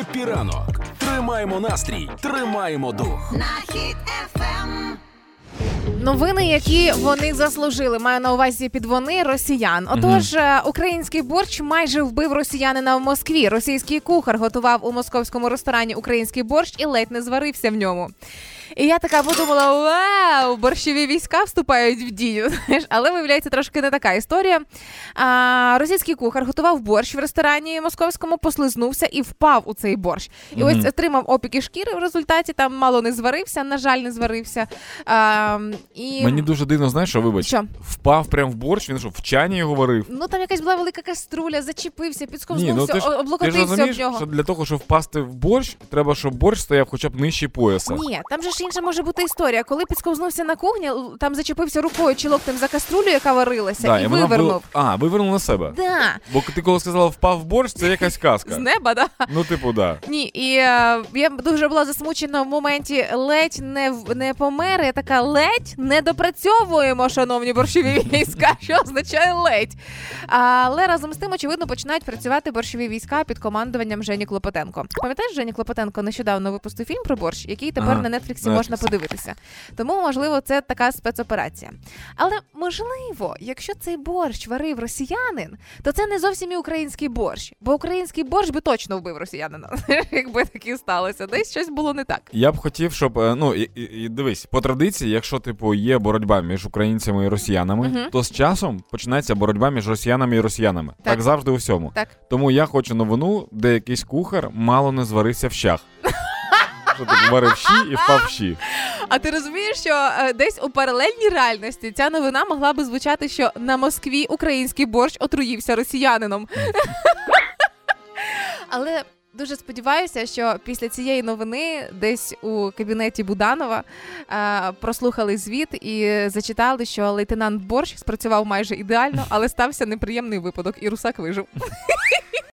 Happy ранок. Тримаємо настрій, тримаємо дух. На Хіт FM. Новини, які вони заслужили, маю на увазі під вони росіян. Отож, е, український борщ майже вбив росіянина в Москві. Російський кухар готував у московському ресторані український борщ і ледь не зварився в ньому. І я така подумала: вау, борщові війська вступають в дію. Знаєш, але виявляється трошки не така історія. А, російський кухар готував борщ в ресторані московському, послизнувся і впав у цей борщ. І ось отримав опіки шкіри. В результаті там мало не зварився, на жаль, не зварився. А, і... Мені дуже дивно, знаєш, що вибач, Що? впав прям в борщ, він що, в чані його варив. Ну там якась була велика каструля, зачепився, Ні, ну підсковзнувся, ти ж, ти ж облокотився розумієш, об нього. що для того, щоб впасти в борщ, треба, щоб борщ стояв хоча б нижче пояса. Ні, там же ж інша може бути історія. Коли підсковзнувся на кухні, там зачепився рукою чи локтем за каструлю, яка варилася, Да, і вона вивернув. вил- А, вивернув на себе. Да, Бо ти коли сказала впав борщ, це якась казка. з неба, да. Ну, типу, да. Ні, і е, я дуже була засмучена в моменті ледь не не помер. Я така ледь не допрацьовуємо, шановні борщові війська, що означає ледь. Але разом з тим, очевидно, починають працювати борщові війська під командуванням Жені Клопотенко. Пам'ятаєш, Жені Клопотенко нещодавно випустив фільм про борщ, який тепер Ага, на Нетфліксі Netflix. можна подивитися. Тому, можливо, це така спецоперація. Але можливо, якщо цей борщ варив росіянин, то це не зовсім і український борщ, бо український борщ би точно вбив росіянина, якби таке сталося. Десь щось було не так. Я б хотів, щоб е, ну і, і, дивись, по традиції, якщо типу є боротьба між українцями і росіянами, Мгм. то з часом починається боротьба між росіянами і росіянами. Так, Так. завжди у всьому. Так. Тому я хочу новину, де якийсь кухар мало не зварився в щах. Що так варив щі і впав щі. А ти розумієш, що е, десь у паралельній реальності ця новина могла би звучати, що на Москві український борщ отруївся росіянином. Але дуже сподіваюся, що після цієї новини десь у кабінеті Буданова е, прослухали звіт і зачитали, що лейтенант борщ спрацював майже ідеально, але стався неприємний випадок, і русак вижив.